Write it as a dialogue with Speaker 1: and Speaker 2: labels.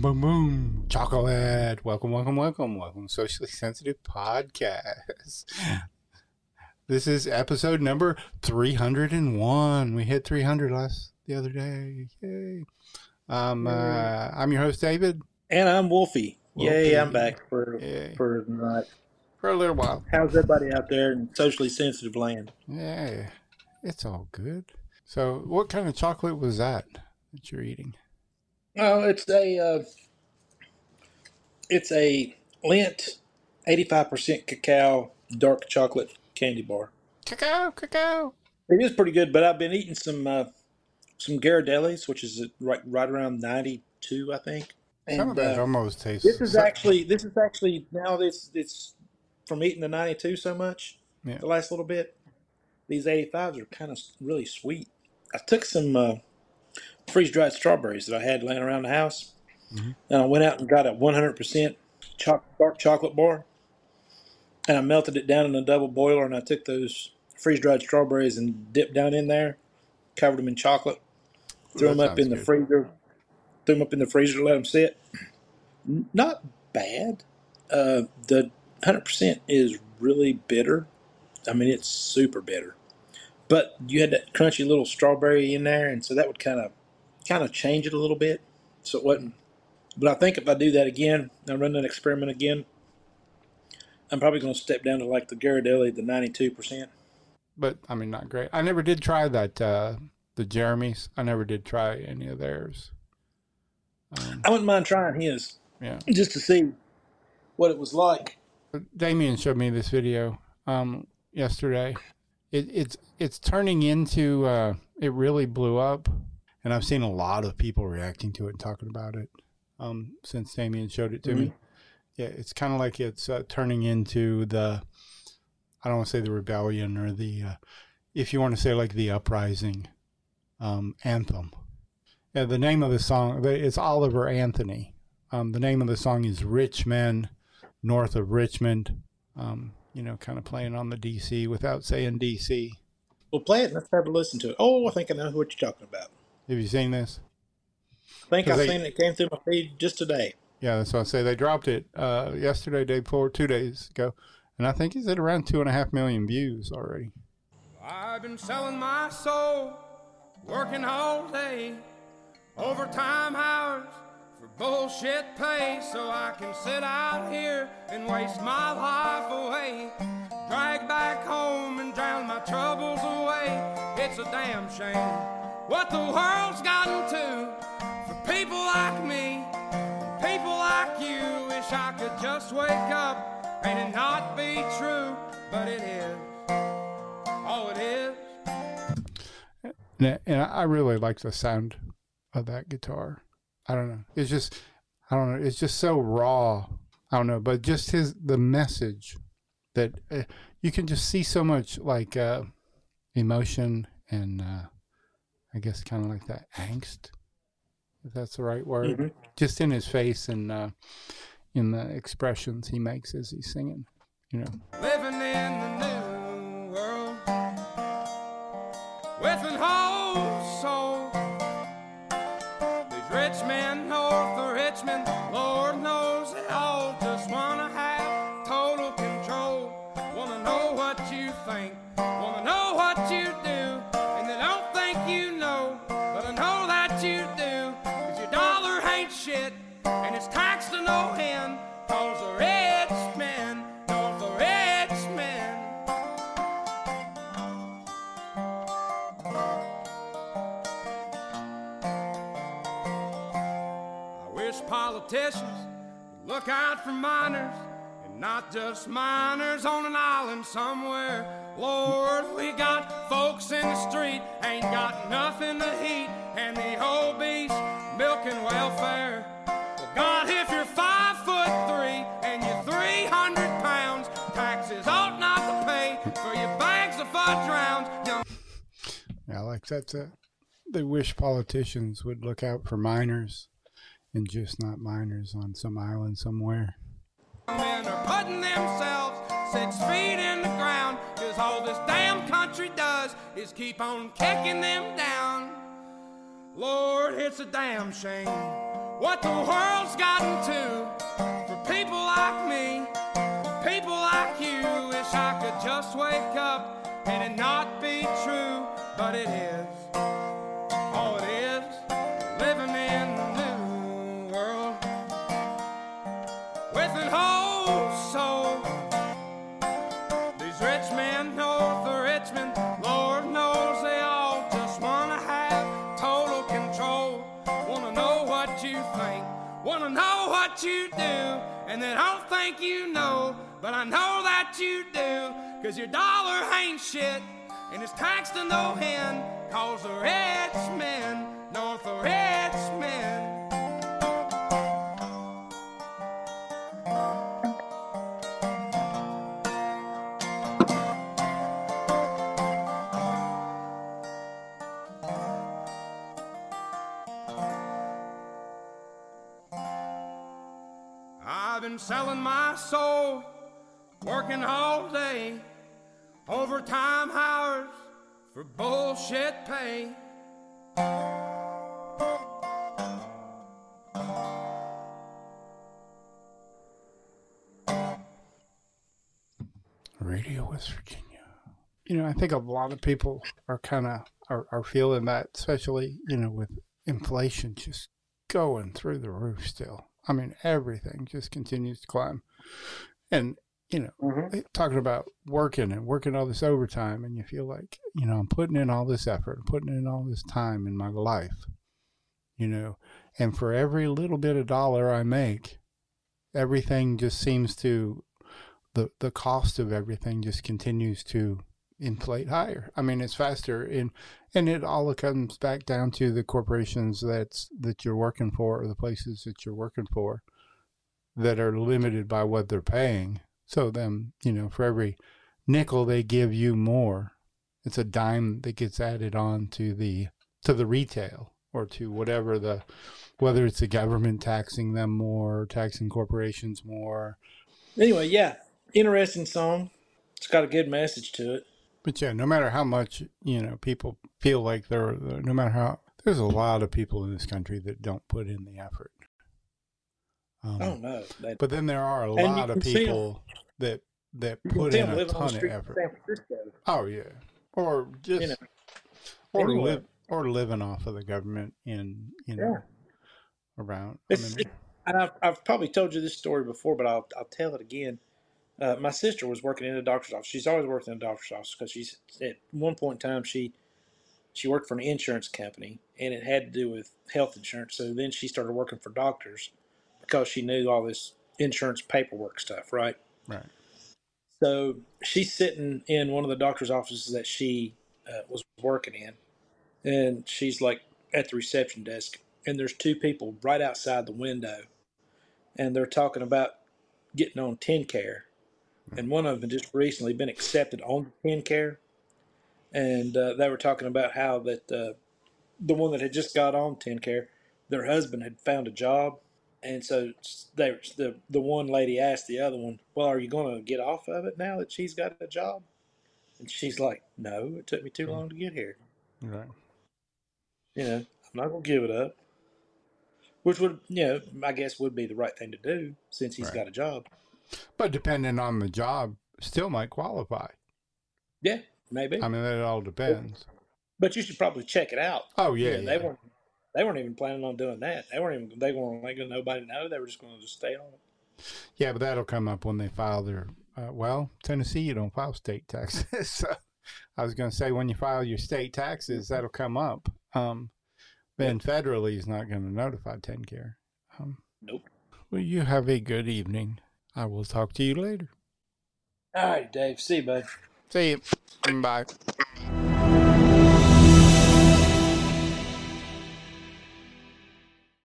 Speaker 1: Boom, boom, boom. Chocolate. Welcome, welcome, welcome, welcome. Socially Sensitive Podcast. This is episode number 301. We hit 300 last the other day. Yay. Um, uh, I'm your host, David.
Speaker 2: And I'm Wolfie.
Speaker 1: Wolfie.
Speaker 2: Yay, I'm back for
Speaker 1: Yay.
Speaker 2: for the night.
Speaker 1: For a little while.
Speaker 2: How's everybody out there in socially sensitive land?
Speaker 1: Yeah, it's all good. So, what kind of chocolate was that that you're eating?
Speaker 2: Oh, it's a uh, it's a Lindt, eighty five percent cacao dark chocolate candy bar.
Speaker 1: Cacao, cacao.
Speaker 2: It is pretty good, but I've been eating some uh, some Ghirardellis, which is right right around ninety two, I think.
Speaker 1: Some of that
Speaker 2: uh,
Speaker 1: almost tastes.
Speaker 2: this is actually this is actually now this it's from eating the ninety two so much
Speaker 1: Yeah.
Speaker 2: the last little bit. These eighty fives are kind of really sweet. I took some uh, freeze dried strawberries that I had laying around the house,
Speaker 1: Mhm.
Speaker 2: and I went out and got a one hundred percent dark chocolate bar, and I melted it down in a double boiler, and I took those freeze dried strawberries and dipped down in there, covered them in chocolate, threw them up in the
Speaker 1: good.
Speaker 2: freezer, threw them up in the freezer to let them sit. Not bad. Uh, the hundred percent is really bitter. I mean, it's super bitter. But you had that crunchy little strawberry in there, and so that would kind of kind of change it a little bit. So it wasn't. But I think if I do that again, I run that experiment again, I'm probably going to step down to like the Ghirardelli, the 92 percent.
Speaker 1: but I mean, not great. I never did try that. Uh, the Jeremy's. I never did try any of theirs. Um,
Speaker 2: I wouldn't mind trying his
Speaker 1: yeah,
Speaker 2: just to see what it was like.
Speaker 1: Damien showed me this video um, yesterday. It, it's it's turning into. Uh, it really blew up, and I've seen a lot of people reacting to it and talking about it um, since Damien showed it to me. Yeah, it's kind of like it's uh, turning into the. I don't want to say the rebellion or the, uh, if you want to say like the uprising, um, anthem. Yeah, the name of the song it's Oliver Anthony. Um, the name of the song is "Rich Men North of Richmond." Um, you know, kind of playing on the DC without saying DC.
Speaker 2: We'll play it and let's have a listen to it. Oh, I think I know what you're talking about.
Speaker 1: Have you seen this?
Speaker 2: I think I've
Speaker 1: they-
Speaker 2: seen it came through my feed just today.
Speaker 1: Yeah, that's what I say. They dropped it uh, yesterday, day before, two days ago, and I think it's at around two and a half million views already.
Speaker 3: I've been selling my soul, working all day, overtime hours for bullshit pay, so I can sit out here and waste my life away. Drag back home and drown my troubles away. It's a damn shame what the world's just wake up and it not be true, but it is. Oh, it is.
Speaker 1: And, I- and I really like the sound of that guitar. I don't know. It's just, I don't know. It's just so raw. I don't know, but just his the message that uh, you can just see so much like uh, emotion and uh, I guess kind of like that angst, if that's the right word,
Speaker 2: Mhm.
Speaker 1: just in his face and uh, in the expressions he makes as he's singing. You know,
Speaker 3: politicians look out for miners and not just miners on an island somewhere. Lord, we got folks in the street, ain't got nothing to eat, and the obese milking welfare. Well, God, if you're five foot three and you're 300 pounds, taxes ought not to pay for your bags of fudge rounds.
Speaker 1: Yeah, like that's it. They wish politicians would look out for minors and just not miners on some island somewhere.
Speaker 3: men are putting themselves six feet in the ground. Cause all this damn country does is keep on kicking them down. Lord, it's a damn shame what the world's gotten to for people like me, people like you. Wish I could just wake up and it not be true, but it is. These rich men know the rich men, Lord knows they all just wanna have total control. Wanna know what you think, wanna know what you do, and they don't think you know, but I know that you do. Cause your dollar ain't shit, and it's taxed to no end, cause the rich men know the rich I've been selling my soul, working all day, overtime hours for bullshit pay.
Speaker 1: Radio West Virginia. You know, I think a lot of people are kind of are, are feeling that, especially you know with inflation just going through the roof. Still, I mean, everything just continues to climb, and you know,
Speaker 2: Mhm.
Speaker 1: talking about working and working all this overtime, and you feel like you know I'm putting in all this effort, I'm putting in all this time in my life, you know, and for every little bit of dollar I make, everything just seems to the the cost of everything just continues to inflate higher. I mean, it's faster and and it all comes back down to the corporations that's that you're working for or the places that you're working for that are limited by what they're paying. So then, you know, for every nickel they give you more, it's a dime that gets added on to the to the retail or to whatever the whether it's the government taxing them more, taxing corporations more,
Speaker 2: Anyway, yeah, interesting song. It's got a good message to it.
Speaker 1: But yeah, no matter how much you know people feel like they're, no matter how there's a lot of people in this country that don't put in the effort. Um,
Speaker 2: Oh no, that,
Speaker 1: But then there are a lot of
Speaker 2: can see 'em.
Speaker 1: people that that put in a
Speaker 2: living on the
Speaker 1: ton of effort. Oh yeah, or just
Speaker 2: You know,
Speaker 1: or
Speaker 2: anywhere.
Speaker 1: live or living off of the government in you know around. I mean,
Speaker 2: it, and I've, I've probably told you this story before, but I'll, I'll tell it again. Uh, my sister was working in a doctor's office. She's always worked in a doctor's office because she's at one point in time she she worked for an insurance company and it had to do with health insurance. So then she started working for doctors because she knew all this insurance paperwork stuff, right?
Speaker 1: right.
Speaker 2: So she's sitting in one of the doctor's offices that she uh, was working in, and she's like at the reception desk, and there's two people right outside the window, and they're talking about getting on TennCare, and one of them had just recently been accepted on TennCare, and uh, they were talking about how that uh, the one that had just got on TennCare, their husband had found a job, and so they the the one lady asked the other one, "Well, are you going to get off of it now that she's got a job?" And she's like, "No, it took me too long to get here.
Speaker 1: Right.
Speaker 2: You know, I'm not going to give it up." Which would, you know, I guess would be the right thing to do since he's
Speaker 1: Right.
Speaker 2: got a job.
Speaker 1: But depending on the job, still might qualify.
Speaker 2: Yeah, maybe.
Speaker 1: I mean, that all depends.
Speaker 2: but you should probably check it out.
Speaker 1: Oh
Speaker 2: You
Speaker 1: yeah, yeah.
Speaker 2: They weren't. They weren't even planning on doing that. They weren't even. They weren't letting nobody know. They were just going to just stay on it.
Speaker 1: Yeah, but that'll come up when they file their. Uh, well, Tennessee, you don't file state taxes. so I was going to say when you file your state taxes, that'll come up. Um, then federally is not going to notify TennCare. Um,
Speaker 2: Nope.
Speaker 1: well, you have a good evening. I will talk to you later.
Speaker 2: All right, Dave. See you, bud.
Speaker 1: See you. Bye.